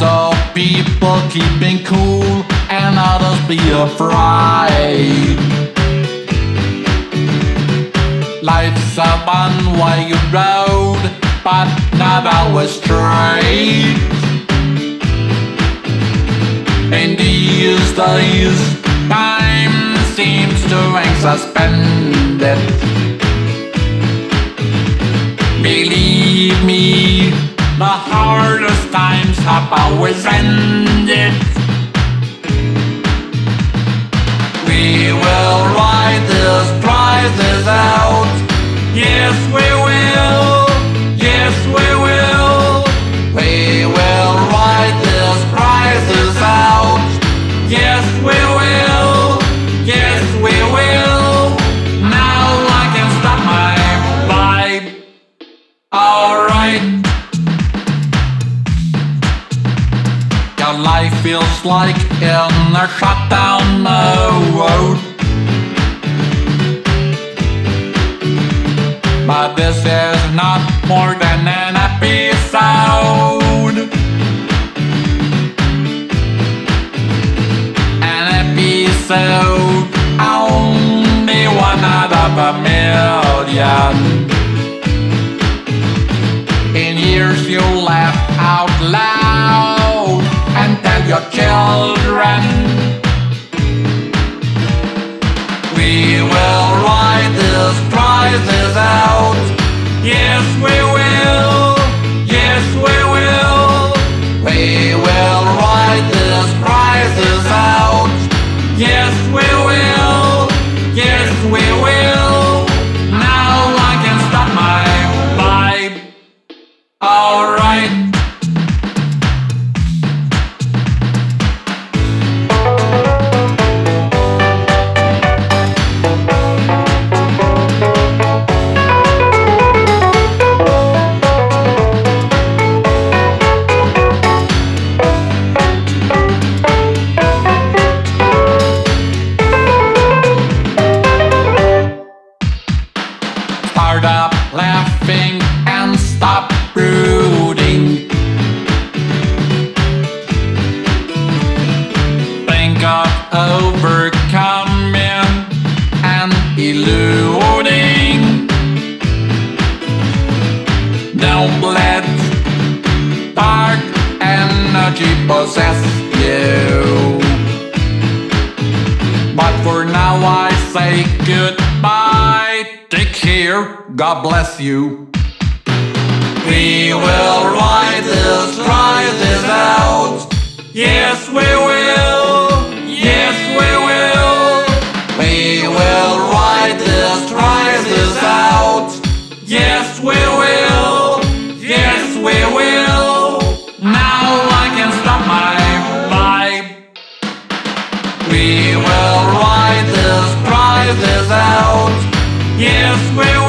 of people keeping cool and others be afraid. Life's a one-way road, but not always straight. In these days, time seems to hang suspended. Believe me, the hardest times have always ended. We will ride this crisis out. Yes, we will. Yes, we will. We will ride this crisis out. Yes, we will. Yes, we will. Now I can stop my vibe. Alright. Life feels like in a shutdown mode. But this is not more than an episode. An episode, only one out of a million. In years you laugh out loud children. We will ride this crisis out. Yes we will. Yes we will. We will ride this crisis out. Yes we will. Yes we will. Now I can stop my vibe. Alright Start up laughing and stop brooding. Think of overcoming and eluding. Don't let dark energy possess you. But for now I say goodbye. Take care. God bless you. We will ride this crisis out. square